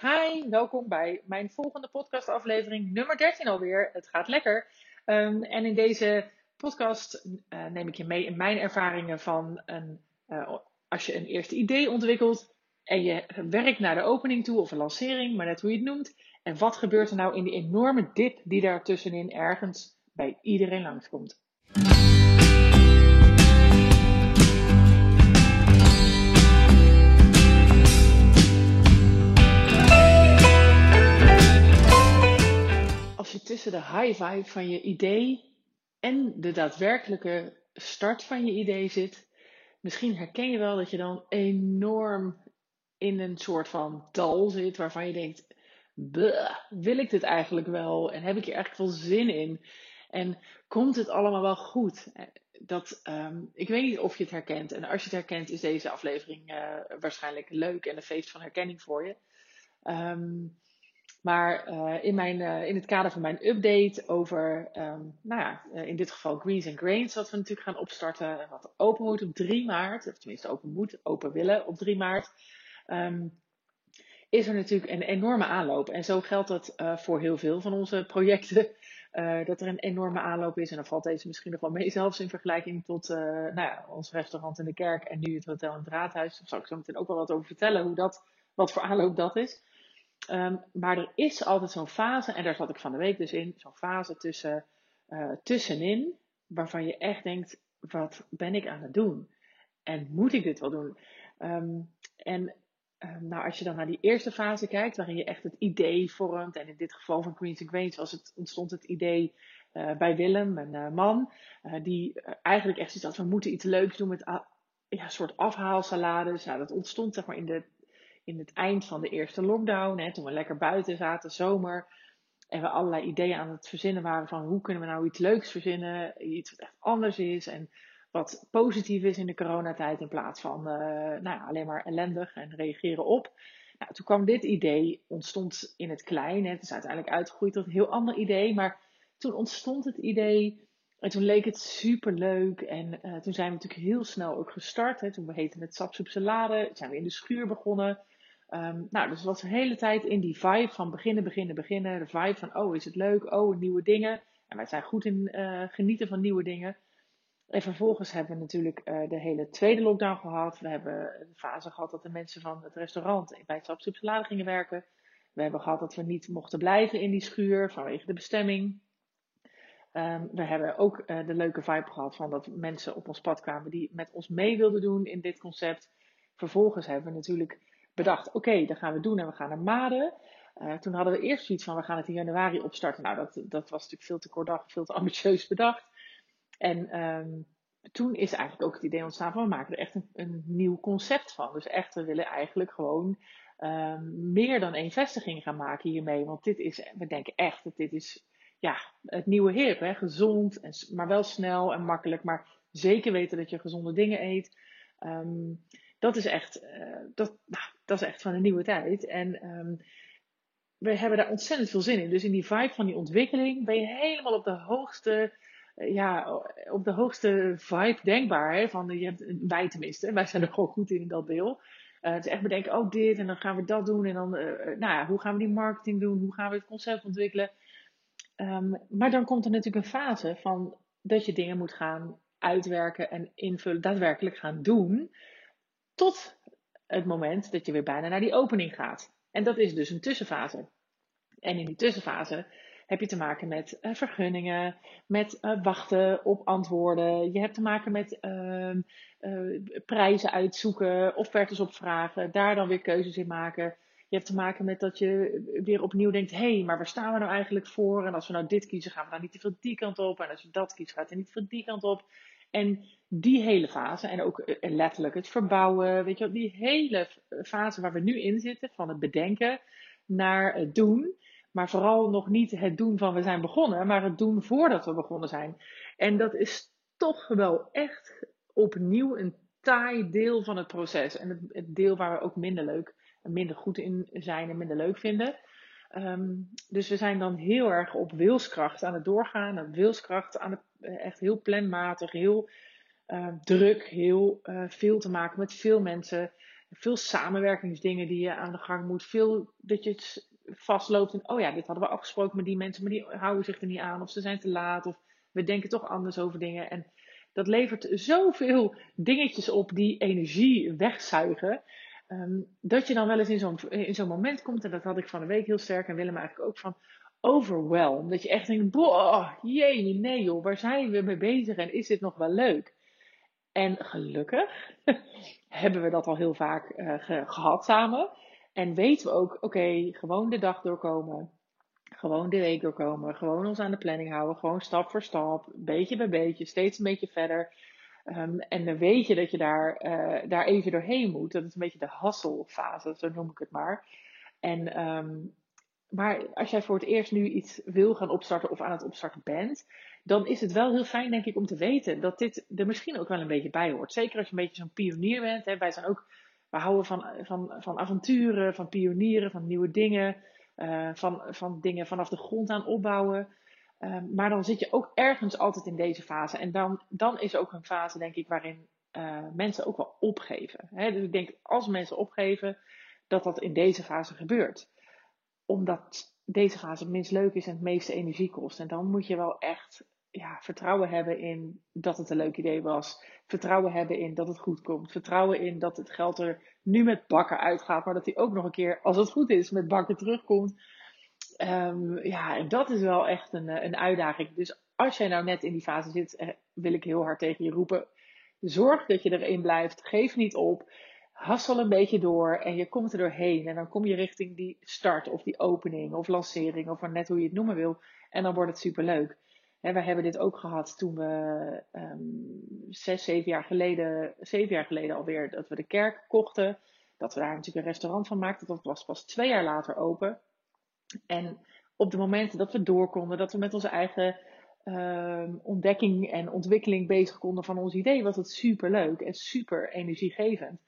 Hi, welkom bij mijn volgende podcastaflevering, nummer 13 alweer. Het gaat lekker. Um, en in deze podcast uh, neem ik je mee in mijn ervaringen van een, uh, als je een eerste idee ontwikkelt en je werkt naar de opening toe of een lancering, maar net hoe je het noemt. En wat gebeurt er nou in die enorme dip die daar tussenin ergens bij iedereen langskomt? High vibe van je idee en de daadwerkelijke start van je idee zit, misschien herken je wel dat je dan enorm in een soort van dal zit waarvan je denkt: wil ik dit eigenlijk wel? En heb ik hier eigenlijk wel zin in? En komt het allemaal wel goed? Dat, um, ik weet niet of je het herkent. En als je het herkent, is deze aflevering uh, waarschijnlijk leuk en een feest van herkenning voor je. Um, maar uh, in, mijn, uh, in het kader van mijn update over, um, nou ja, uh, in dit geval Greens and Grains, wat we natuurlijk gaan opstarten, wat open moet op 3 maart, of tenminste open moet, open willen op 3 maart, um, is er natuurlijk een enorme aanloop. En zo geldt dat voor heel veel van onze projecten, dat er een enorme aanloop is. En dan valt deze misschien nog wel mee, zelfs in vergelijking tot nou ja, ons restaurant in de kerk en nu het hotel in het raadhuis. Daar zal ik zo meteen ook wel wat over vertellen, hoe dat, wat voor aanloop dat is. Um, maar er is altijd zo'n fase, en daar zat ik van de week dus in, zo'n fase tussen, uh, tussenin, waarvan je echt denkt, wat ben ik aan het doen? En moet ik dit wel doen? Um, en um, nou, als je dan naar die eerste fase kijkt, waarin je echt het idee vormt, en in dit geval van Queens and Grains was het, ontstond het idee uh, bij Willem, mijn uh, man, die eigenlijk echt zoiets had, we moeten iets leuks doen met ja, een soort afhaalsalades. Nou, dat ontstond zeg maar in de in het eind van de eerste lockdown, hè, toen we lekker buiten zaten, zomer. En we allerlei ideeën aan het verzinnen waren van hoe kunnen we nou iets leuks verzinnen, iets wat echt anders is en wat positief is in de coronatijd in plaats van uh, nou ja, alleen maar ellendig en reageren op. Nou, toen kwam dit idee, ontstond in het klein. Hè, het is uiteindelijk uitgegroeid tot een heel ander idee, maar toen ontstond het idee en toen leek het super leuk. En uh, toen zijn we natuurlijk heel snel ook gestart. Hè. Toen we heten het Sapsoep Salade. Zijn we in de schuur begonnen. Um, nou, dus was de hele tijd in die vibe van beginnen, beginnen, beginnen. De vibe van, oh, is het leuk? Oh, nieuwe dingen. En wij zijn goed in uh, genieten van nieuwe dingen. En vervolgens hebben we natuurlijk uh, de hele tweede lockdown gehad. We hebben een fase gehad dat de mensen van het restaurant bij het Sapsoep gingen werken. We hebben gehad dat we niet mochten blijven in die schuur vanwege de bestemming. Um, we hebben ook uh, de leuke vibe gehad van dat mensen op ons pad kwamen die met ons mee wilden doen in dit concept. Vervolgens hebben we natuurlijk bedacht, oké, okay, dat gaan we doen en we gaan naar Maden. Uh, toen hadden we eerst zoiets van, we gaan het in januari opstarten. Nou, dat, dat was natuurlijk veel te kort dag, veel te ambitieus bedacht. En um, toen is eigenlijk ook het idee ontstaan van, we maken er echt een, een nieuw concept van. Dus echt, we willen eigenlijk gewoon um, meer dan één vestiging gaan maken hiermee. Want dit is, we denken echt dat dit is ja, het nieuwe hip. Hè? Gezond, en, maar wel snel en makkelijk. Maar zeker weten dat je gezonde dingen eet. Um, dat is echt, uh, dat, nou, dat is echt van de nieuwe tijd. En um, we hebben daar ontzettend veel zin in. Dus in die vibe van die ontwikkeling ben je helemaal op de hoogste, uh, ja, op de hoogste vibe denkbaar. Van, je hebt, wij tenminste, wij zijn er gewoon goed in in dat deel. Uh, het echt bedenken, oh dit en dan gaan we dat doen. En dan, nou ja, hoe gaan we die marketing doen? Hoe gaan we het concept ontwikkelen? Um, maar dan komt er natuurlijk een fase van dat je dingen moet gaan uitwerken en invullen, daadwerkelijk gaan doen. Tot het moment dat je weer bijna naar die opening gaat. En dat is dus een tussenfase. En in die tussenfase heb je te maken met uh, vergunningen, met uh, wachten op antwoorden. Je hebt te maken met uh, prijzen uitzoeken, offertes opvragen, daar dan weer keuzes in maken. Je hebt te maken met dat je weer opnieuw denkt: hé, hey, maar waar staan we nou eigenlijk voor? En als we nou dit kiezen, gaan we nou niet te veel die kant op. En als we dat kiezen, gaat het niet veel die kant op. En die hele fase, en ook eh, letterlijk het verbouwen, weet je wel, die hele fase waar we nu in zitten, van het bedenken naar het doen. Maar vooral nog niet het doen van we zijn begonnen, maar het doen voordat we begonnen zijn. En dat is toch wel echt opnieuw een taai deel van het proces. En het, het deel waar we ook minder leuk en minder goed in zijn en minder leuk vinden. Um, dus we zijn dan heel erg op wilskracht aan het doorgaan. Op wilskracht aan eh, echt heel planmatig, heel uh, druk, heel uh, veel te maken met veel mensen. Veel samenwerkingsdingen die je aan de gang moet. Veel dat je vastloopt en oh ja, dit hadden we afgesproken met die mensen, maar die houden zich er niet aan of ze zijn te laat of we denken toch anders over dingen. En dat levert zoveel dingetjes op die energie wegzuigen. Um, dat je dan wel eens in zo'n, in zo'n moment komt, en dat had ik van de week heel sterk en Willem eigenlijk ook van overwhelmed. Dat je echt denkt, boah, jee, nee joh, waar zijn we mee bezig en is dit nog wel leuk? En gelukkig hebben we dat al heel vaak uh, gehad samen. En weten we ook, oké, gewoon de dag doorkomen. Gewoon de week doorkomen. Gewoon ons aan de planning houden. Gewoon stap voor stap. Beetje bij beetje. Steeds een beetje verder. Um, en dan weet je dat je daar, uh, daar even doorheen moet. Dat is een beetje de hasselfase, zo noem ik het maar. En, um, maar als jij voor het eerst nu iets wil gaan opstarten of aan het opstarten bent, dan is het wel heel fijn, denk ik, om te weten dat dit er misschien ook wel een beetje bij hoort. Zeker als je een beetje zo'n pionier bent. Hè. Wij zijn ook, we houden van, van, van avonturen, van pionieren, van nieuwe dingen. Uh, van, van dingen vanaf de grond aan opbouwen. Uh, maar dan zit je ook ergens altijd in deze fase. En dan, dan is ook een fase, denk ik, waarin uh, mensen ook wel opgeven. Dus ik denk, als mensen opgeven, dat dat in deze fase gebeurt. Omdat deze fase het minst leuk is en het meeste energie kost. En dan moet je wel echt ja, vertrouwen hebben in dat het een leuk idee was. Vertrouwen hebben in dat het goed komt. Vertrouwen in dat het geld er nu met bakken uitgaat, maar dat hij ook nog een keer, als het goed is, met bakken terugkomt. Um, ja, en dat is wel echt een, een uitdaging. Dus als jij nou net in die fase zit, eh, wil ik heel hard tegen je roepen. Zorg dat je erin blijft. Geef niet op. Hassel een beetje door en je komt er doorheen. En dan kom je richting die start of die opening of lancering of net hoe je het noemen wil. En dan wordt het superleuk. Wij hebben dit ook gehad toen we um, zes, zeven jaar geleden, zeven jaar geleden alweer, dat we de kerk kochten. Dat we daar natuurlijk een restaurant van maakten. Dat was pas twee jaar later open. En op de momenten dat we door konden, dat we met onze eigen um, ontdekking en ontwikkeling bezig konden van ons idee, was het super leuk en super energiegevend.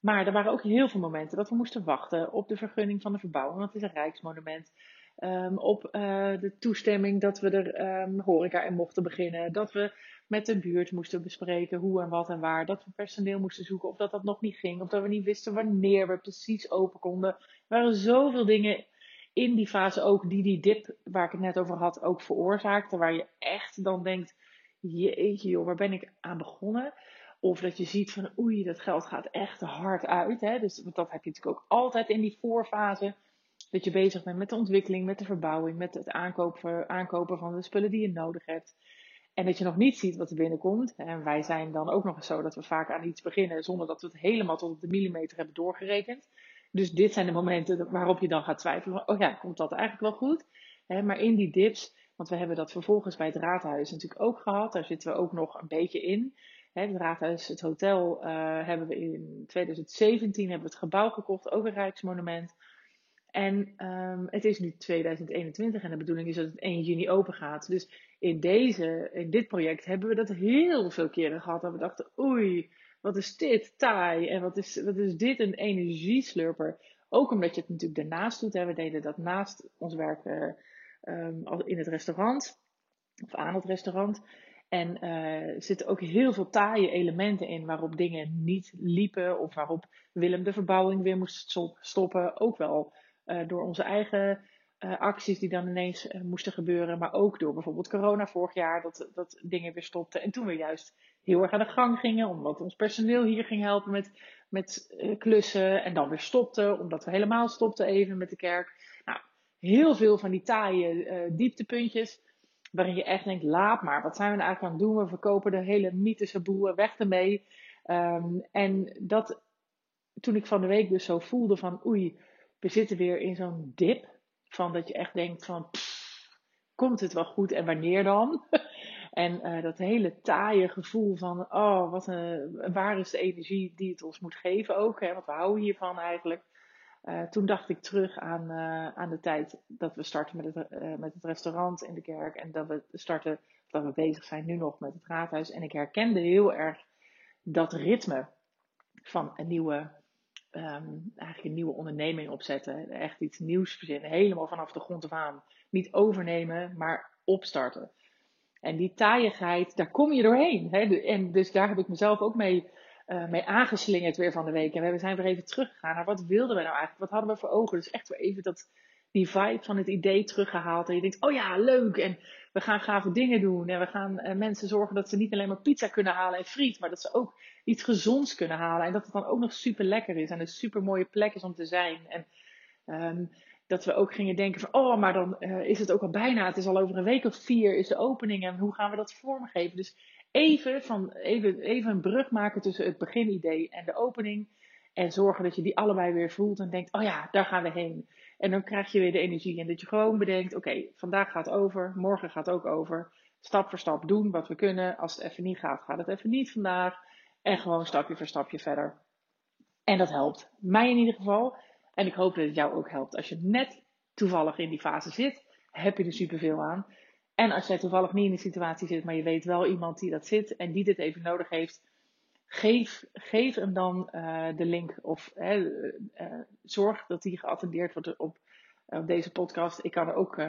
Maar er waren ook heel veel momenten dat we moesten wachten op de vergunning van de verbouwing, want het is een rijksmonument. Um, op uh, de toestemming dat we er um, horeca in mochten beginnen. Dat we met de buurt moesten bespreken hoe en wat en waar. Dat we personeel moesten zoeken of dat dat nog niet ging. Of dat we niet wisten wanneer we precies open konden. Er waren zoveel dingen in die fase ook die die dip waar ik het net over had ook veroorzaakte. Waar je echt dan denkt, jeetje joh, waar ben ik aan begonnen? Of dat je ziet van oei, dat geld gaat echt hard uit. Hè? Dus dat heb je natuurlijk ook altijd in die voorfase dat je bezig bent met de ontwikkeling, met de verbouwing, met het aankopen, aankopen van de spullen die je nodig hebt. En dat je nog niet ziet wat er binnenkomt. En wij zijn dan ook nog eens zo dat we vaak aan iets beginnen zonder dat we het helemaal tot op de millimeter hebben doorgerekend. Dus dit zijn de momenten waarop je dan gaat twijfelen. Oh ja, komt dat eigenlijk wel goed? maar in die dips, want we hebben dat vervolgens bij het raadhuis natuurlijk ook gehad. Daar zitten we ook nog een beetje in. het raadhuis, het hotel, uh, hebben we in 2017 hebben we het gebouw gekocht, ook een Rijksmonument. En um, het is nu 2021 en de bedoeling is dat het 1 juni open gaat. Dus in, deze, in dit project hebben we dat heel veel keren gehad. Dat we dachten, oei, wat is dit taai en wat is, wat is dit een energieslurper. Ook omdat je het natuurlijk daarnaast doet. We deden dat naast ons werk uh, um, in het restaurant. Of aan het restaurant. En er zitten ook heel veel taaie elementen in waarop dingen niet liepen. Of waarop Willem de verbouwing weer moest stoppen. Ook wel uh, door onze eigen acties die dan ineens moesten gebeuren. Maar ook door bijvoorbeeld corona vorig jaar, dat, dat dingen weer stopten. En toen we juist heel erg aan de gang gingen, omdat ons personeel hier ging helpen met, met klussen. En dan weer stopte, omdat we helemaal stopten even met de kerk. Nou, heel veel van die taaie dieptepuntjes. Waarin je echt denkt, laat maar, wat zijn we nou eigenlijk aan het doen? We verkopen de hele mythische boel, weg ermee. Um, en dat, toen ik van de week dus zo voelde van, oei, we zitten weer in zo'n dip. Van dat je echt denkt van, komt het wel goed en wanneer dan? en uh, dat hele taaie gevoel van, oh, wat een, waar is de energie die het ons moet geven ook? Hè? Want we houden hiervan eigenlijk. Uh, toen dacht ik terug aan, uh, aan de tijd dat we starten met het, met het restaurant in de kerk. En dat we starten, dat we bezig zijn nu nog met het raadhuis. En ik herkende heel erg dat ritme van een nieuwe um, eigenlijk een nieuwe onderneming opzetten. Echt iets nieuws verzinnen. Helemaal vanaf de grond af aan. Niet overnemen, maar opstarten. En die taaiigheid, daar kom je doorheen. Hè? En dus daar heb ik mezelf ook mee uh, mee aangeslingerd weer van de week. En we zijn weer even teruggegaan naar wat wilden we nou eigenlijk? Wat hadden we voor ogen? Dus echt weer even dat, die vibe van het idee teruggehaald. En je denkt, oh ja, leuk. En we gaan gave dingen doen. En we gaan uh, mensen zorgen dat ze niet alleen maar pizza kunnen halen en friet. Maar dat ze ook iets gezonds kunnen halen. En dat het dan ook nog super lekker is. En een super mooie plek is om te zijn. En um, dat we ook gingen denken van, oh, maar dan uh, is het ook al bijna. Het is al over een week of vier is de opening. En hoe gaan we dat vormgeven? Dus even, van, even, even een brug maken tussen het beginidee en de opening. En zorgen dat je die allebei weer voelt en denkt, oh ja, daar gaan we heen. En dan krijg je weer de energie. En dat je gewoon bedenkt, oké, vandaag gaat over, morgen gaat ook over. Stap voor stap doen wat we kunnen. Als het even niet gaat, gaat het even niet vandaag. En gewoon stapje voor stapje verder. En dat helpt. Mij in ieder geval. En ik hoop dat het jou ook helpt. Als je net toevallig in die fase zit, heb je er superveel aan. En als jij toevallig niet in die situatie zit, maar je weet wel iemand die dat zit en die dit even nodig heeft, geef, geef hem dan uh, de link of uh, uh, zorg dat die geattendeerd wordt op, op deze podcast. Ik kan er ook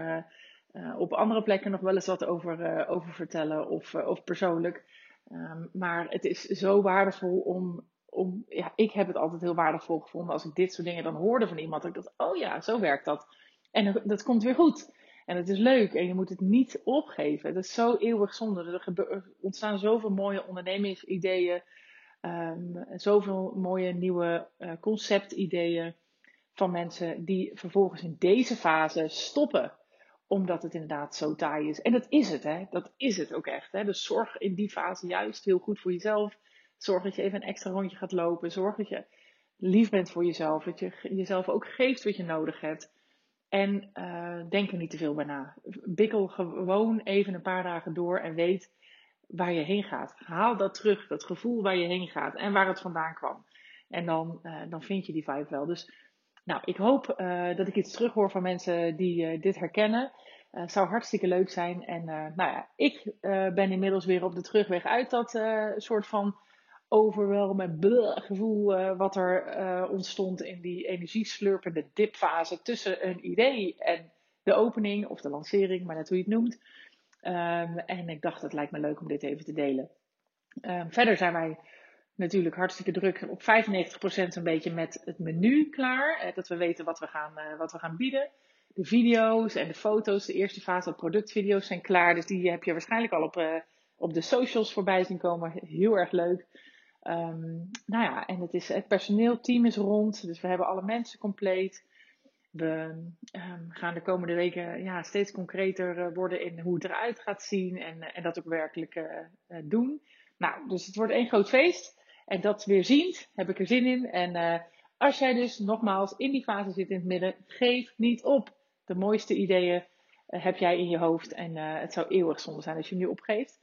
op andere plekken nog wel eens wat over, over vertellen of, of persoonlijk. Um, maar het is zo waardevol om, om. Ja, ik heb het altijd heel waardevol gevonden als ik dit soort dingen dan hoorde van iemand. Dat ik dacht, oh ja, zo werkt dat. En dat komt weer goed. En het is leuk en je moet het niet opgeven. Het is zo eeuwig zonde. Er, ontstaan zoveel mooie ondernemingsideeën. Um, zoveel mooie nieuwe uh, conceptideeën van mensen die vervolgens in deze fase stoppen. Omdat het inderdaad zo taai is. En dat is het, hè? Dat is het ook echt. Hè? Dus zorg in die fase juist heel goed voor jezelf. Zorg dat je even een extra rondje gaat lopen. Zorg dat je lief bent voor jezelf. Dat je jezelf ook geeft wat je nodig hebt. En uh, denk er niet te veel bij na. Bikkel gewoon even een paar dagen door en weet waar je heen gaat. Haal dat terug, dat gevoel waar je heen gaat en waar het vandaan kwam. En dan, uh, dan vind je die vibe wel. Dus nou, ik hoop uh, dat ik iets terughoor van mensen die dit herkennen. Het zou hartstikke leuk zijn. En nou ja, ik ben inmiddels weer op de terugweg uit dat soort van overweldigend gevoel uh, wat er uh, ontstond in die energieslurpende dipfase tussen een idee en de opening of de lancering, maar net hoe je het noemt. Um, en ik dacht, het lijkt me leuk om dit even te delen. Um, verder zijn wij natuurlijk hartstikke druk op 95% een beetje met het menu klaar. Eh, dat we weten wat we, gaan, wat we gaan bieden. De video's en de foto's, de eerste fase, de productvideo's zijn klaar. Dus die heb je waarschijnlijk al op, op de socials voorbij zien komen. Heel erg leuk. Um, nou ja, en het, is, het personeelteam is rond, dus we hebben alle mensen compleet. We um, gaan de komende weken ja, steeds concreter uh, worden in hoe het eruit gaat zien en, uh, en dat ook werkelijk uh, doen. Nou, dus het wordt één groot feest. En dat weer ziend, heb ik er zin in. En als jij dus nogmaals in die fase zit in het midden, geef niet op. De mooiste ideeën heb jij in je hoofd en het zou eeuwig zonde zijn als je nu opgeeft.